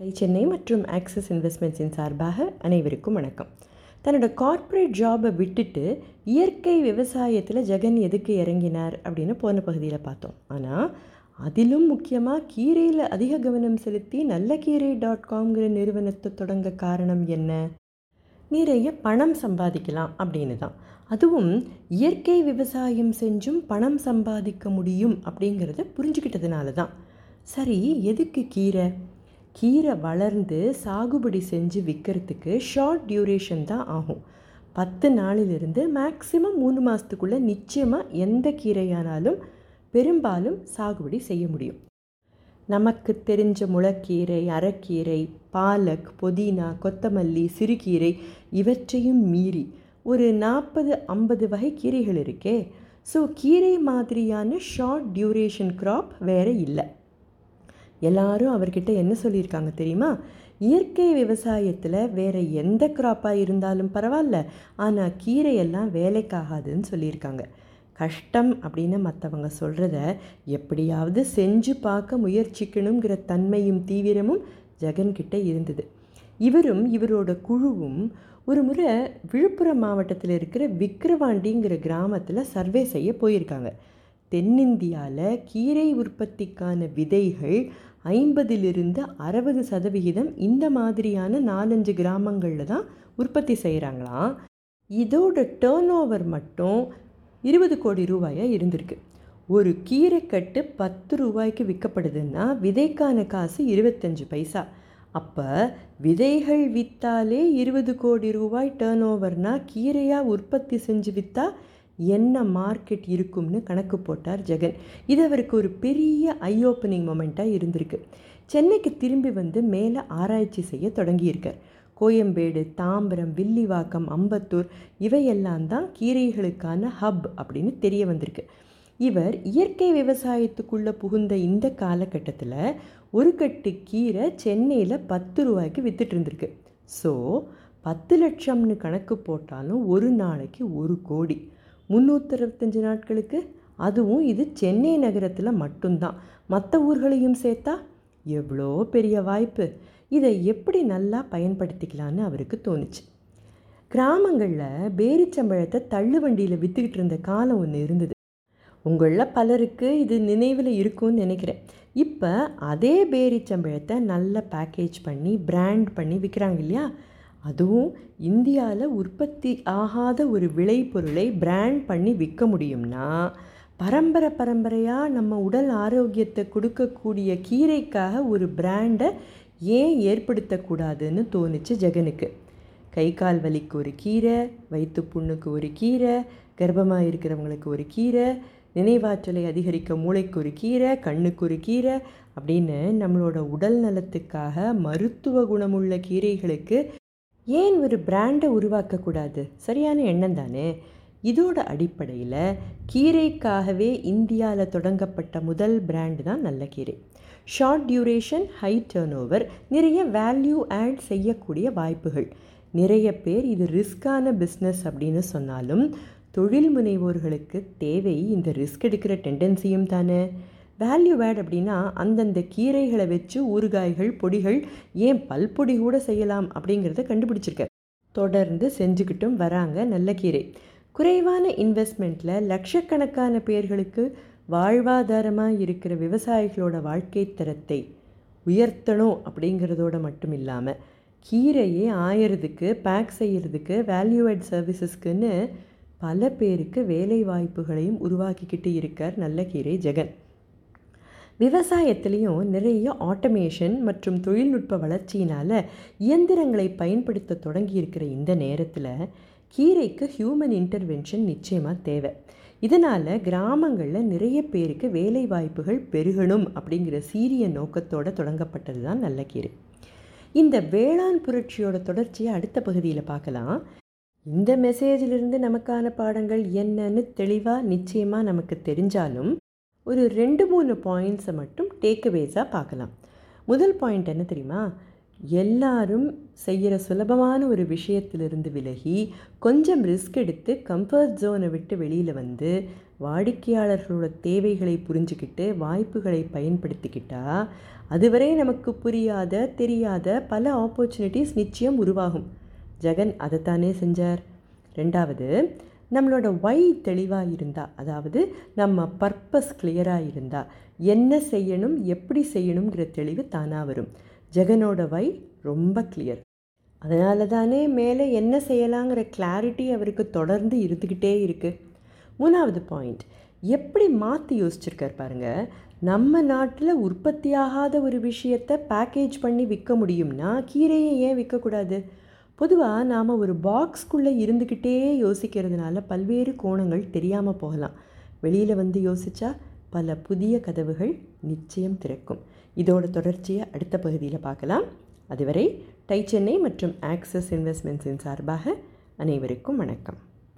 Tie Chennai மற்றும் axis இன்வெஸ்ட்மெண்ட்ஸின் சார்பாக அனைவருக்கும் வணக்கம். தன்னோட கார்ப்பரேட் ஜாபை விட்டுட்டு இயற்கை விவசாயத்தில் ஜெகன் எதுக்கு இறங்கினார் அப்படின்னு போன பகுதியில் பார்த்தோம். ஆனால் அதிலும் முக்கியமாக கீரையில் அதிக கவனம் செலுத்தி நல்ல கீரை டாட் காம்ங்கிற நிறுவனத்தை தொடங்க காரணம் என்ன? நிறைய பணம் சம்பாதிக்கலாம் அப்படின்னு தான். அதுவும் இயற்கை விவசாயம் செஞ்சும் பணம் சம்பாதிக்க முடியும் அப்படிங்கிறத புரிஞ்சுக்கிட்டதுனால தான். சரி எதுக்கு கீரை? கீரை வளர்ந்து சாகுபடி செஞ்சு விற்கிறதுக்கு ஷார்ட் டியூரேஷன் தான் ஆகும். பத்து நாளிலிருந்து மேக்ஸிமம் மூணு மாதத்துக்குள்ளே நிச்சயமாக எந்த கீரையானாலும் பெரும்பாலும் சாகுபடி செய்ய முடியும். நமக்கு தெரிஞ்ச முளக்கீரை அரைக்கீரை பாலக் புதினா கொத்தமல்லி சிறுகீரை இவற்றையும் மீறி ஒரு நாற்பது ஐம்பது வகை கீரைகள் இருக்கே. ஸோ கீரை மாதிரியான ஷார்ட் டியூரேஷன் க்ராப் வேறு இல்லை. எல்லாரும் அவர்கிட்ட என்ன சொல்லியிருக்காங்க தெரியுமா? இயற்கை விவசாயத்தில் வேறு எந்த க்ராப்பாக இருந்தாலும் பரவாயில்ல. ஆனால் கீரையெல்லாம் வேலைக்காகாதுன்னு சொல்லியிருக்காங்க. கஷ்டம் அப்படின்னு மற்றவங்க சொல்கிறத எப்படியாவது செஞ்சு பார்க்க முயற்சிக்கணுங்கிற தன்மையும் தீவிரமும் ஜெகன்கிட்ட இருந்தது. இவரும் இவரோட குழுவும் ஒரு முறை விழுப்புரம் மாவட்டத்தில் இருக்கிற விக்கிரவாண்டிங்கிற கிராமத்தில் சர்வே செய்ய போயிருக்காங்க. தென்னிந்தியாவில் கீரை உற்பத்திக்கான விதைகள் ஐம்பதிலிருந்து அறுபது சதவிகிதம் இந்த மாதிரியான நாலஞ்சு கிராமங்களில் தான் உற்பத்தி செய்கிறாங்களாம் இதோட டேர்ன் ஓவர் மட்டும் இருபது கோடி ரூபாயாக இருந்திருக்கு. ஒரு கீரைக்கட்டு பத்து ரூபாய்க்கு விற்கப்படுதுன்னா விதைக்கான காசு இருபத்தஞ்சு பைசா. அப்போ விதைகள் விற்றாலே இருபது கோடி ரூபாய் டேர்ன் ஓவர்னால் கீரையாக உற்பத்தி செஞ்சு விற்றா என்ன மார்க்கெட் இருக்கும்னு கணக்கு போட்டார் ஜெகன். இது அவருக்கு ஒரு பெரிய ஐ ஓப்பனிங் மொமெண்ட்டாக இருந்திருக்கு. சென்னைக்கு திரும்பி வந்து மேலே ஆராய்ச்சி செய்ய தொடங்கியிருக்கார். கோயம்பேடு தாம்பரம் வில்லிவாக்கம் அம்பத்தூர் இவையெல்லாம் தான் கீரைகளுக்கான ஹப் அப்படின்னு தெரிய வந்திருக்கு. இவர் இயற்கை விவசாயத்துக்குள்ளே புகுந்த இந்த காலகட்டத்தில் ஒரு கட்டு கீரை சென்னையில் பத்து ரூபாய்க்கு வித்துட்டு இருந்திருக்கு. ஸோ பத்து லட்சம்னு கணக்கு போட்டாலும் ஒரு நாளைக்கு ஒரு கோடி. முந்நூற்றறுபத்தஞ்சு நாட்களுக்கு. அதுவும் இது சென்னை நகரத்தில் மட்டும்தான். மற்ற ஊர்களையும் சேர்த்தா எவ்வளோ பெரிய வாய்ப்பு. இதை எப்படி நல்லா பயன்படுத்திக்கலான்னு அவருக்கு தோணுச்சு. கிராமங்களில் பேரிச்சம்பழத்தை தள்ளு வண்டியில் விற்றுக்கிட்டு இருந்த காலம் ஒன்று இருந்தது. உங்களில் பலருக்கு இது நினைவில் இருக்கும்னு நினைக்கிறேன். இப்போ அதே பேரிச்சம்பழத்தை நல்ல பேக்கேஜ் பண்ணி பிராண்ட் பண்ணி விற்கிறாங்க இல்லையா? அதுவும் இந்தியாவில் உற்பத்தி ஆகாத ஒரு விளைபொருளை பிராண்ட் பண்ணி விற்க முடியும்னா பரம்பரை பரம்பரையாக நம்ம உடல் ஆரோக்கியத்தை கொடுக்கக்கூடிய கீரைக்காக ஒரு பிராண்டை ஏன் ஏற்படுத்தக்கூடாதுன்னு தோணுச்சு ஜெகனுக்கு. கை கால் வலிக்கு ஒரு கீரை வயிற்று புண்ணுக்கு ஒரு கீரை கர்ப்பமாக இருக்கிறவங்களுக்கு ஒரு கீரை நினைவாற்றலை அதிகரிக்க மூளைக்கு ஒரு கீரை கண்ணுக்கு ஒரு கீரை அப்படின்னு நம்மளோட உடல் நலத்துக்காக மருத்துவ குணமுள்ள கீரைகளுக்கு ஏன் ஒரு பிராண்டை உருவாக்கக்கூடாது? சரியான எண்ணம் தானே? இதோட அடிப்படையில் கீரைக்காகவே இந்தியாவில் தொடங்கப்பட்ட முதல் பிராண்டு தான் நல்ல கீரை. Short duration high turn over நிறைய வேல்யூ ஆட் செய்யக்கூடிய வாய்ப்புகள். நிறைய பேர் இது ரிஸ்கான பிஸ்னஸ் அப்படின்னு சொன்னாலும் தொழில் முனைவோர்களுக்கு தேவை இந்த ரிஸ்க் எடுக்கிற டெண்டன்சியும் தானே. வேல்யூ ஆட் அப்படின்னா அந்தந்த கீரைகளை வச்சு ஊறுகாய்கள் பொடிகள் ஏன் பல்பொடி கூட செய்யலாம் அப்படிங்கிறத கண்டுபிடிச்சிருக்க தொடர்ந்து செஞ்சுக்கிட்டும் வராங்க நல்ல கீரை. குறைவான இன்வெஸ்ட்மெண்ட்டில் லட்சக்கணக்கான பேர்களுக்கு வாழ்வாதாரமாக இருக்கிற விவசாயிகளோட வாழ்க்கை தரத்தை உயர்த்தணும் அப்படிங்கிறதோட மட்டும் இல்லாமல் கீரையே ஆயறதுக்கு பேக் செய்கிறதுக்கு வேல்யூவேட் சர்வீசஸ்க்குன்னு பல பேருக்கு வேலை வாய்ப்புகளையும் உருவாக்கிக்கிட்டு இருக்கார் நல்ல கீரை ஜெகன். விவசாயத்துலேயும் நிறைய ஆட்டோமேஷன் மற்றும் தொழில்நுட்ப வளர்ச்சியினால் இயந்திரங்களை பயன்படுத்த தொடங்கி இருக்கிற இந்த நேரத்தில் கீரைக்கு ஹியூமன் இன்டர்வென்ஷன் நிச்சயமாக தேவை. இதனால் கிராமங்களில் நிறைய பேருக்கு வேலை வாய்ப்புகள் பெருகணும் அப்படிங்கிற சீரிய நோக்கத்தோடு தொடங்கப்பட்டது தான் நல்ல கீரை இந்த வேளாண் புரட்சியோட தொடர்ச்சியை அடுத்த பகுதியில் பார்க்கலாம். இந்த மெசேஜிலிருந்து நமக்கான பாடங்கள் என்னன்னு தெளிவாக நிச்சயமாக நமக்கு தெரிஞ்சாலும் ஒரு ரெண்டு மூணு பாயிண்ட்ஸை மட்டும் டேக்அவேஸாக பார்க்கலாம். முதல் பாயிண்ட் என்ன தெரியுமா? எல்லாரும் செய்கிற சுலபமான ஒரு விஷயத்திலிருந்து விலகி கொஞ்சம் ரிஸ்க் எடுத்து கம்ஃபர்ட் ஜோனை விட்டு வெளியில் வந்து வாடிக்கையாளர்களோட தேவைகளை புரிஞ்சுக்கிட்டு வாய்ப்புகளை பயன்படுத்திக்கிட்டா அதுவரை நமக்கு புரியாத தெரியாத பல ஆப்பர்ச்சுனிட்டிஸ் நிச்சயம் உருவாகும். ஜெகன் அதைத்தானே செஞ்சார். ரெண்டாவது நம்மளோட ஒய் தெளிவாக இருந்தால் அதாவது நம்ம பர்பஸ் கிளியராக இருந்தால் என்ன செய்யணும் எப்படி செய்யணுங்கிற தெளிவு தானாக வரும். ஜெகனோட வை ரொம்ப கிளியர் அதனால தானே மேலே என்ன செய்யலாங்கிற கிளாரிட்டி அவருக்கு தொடர்ந்து இருந்துக்கிட்டே இருக்குது மூணாவது பாயிண்ட் எப்படி மாற்றி யோசிச்சிருக்கார் பாருங்கள் நம்ம நாட்டில் உற்பத்தியாகாத ஒரு விஷயத்தை பேக்கேஜ் பண்ணி விற்க முடியும்னா கீரையை ஏன் விற்கக்கூடாது பொதுவாக நாம் ஒரு பாக்ஸ்குள்ளே இருந்துக்கிட்டே யோசிக்கிறதுனால பல்வேறு கோணங்கள் தெரியாமல் போகலாம். வெளியில் வந்து யோசித்தா பல புதிய கதவுகள் நிச்சயம் திறக்கும். இதோட தொடர்ச்சியை அடுத்த பகுதியில் பார்க்கலாம். அதுவரை டை சென்னை மற்றும் ஆக்சஸ் இன்வெஸ்ட்மெண்ட்ஸின் சார்பாக அனைவருக்கும் வணக்கம்.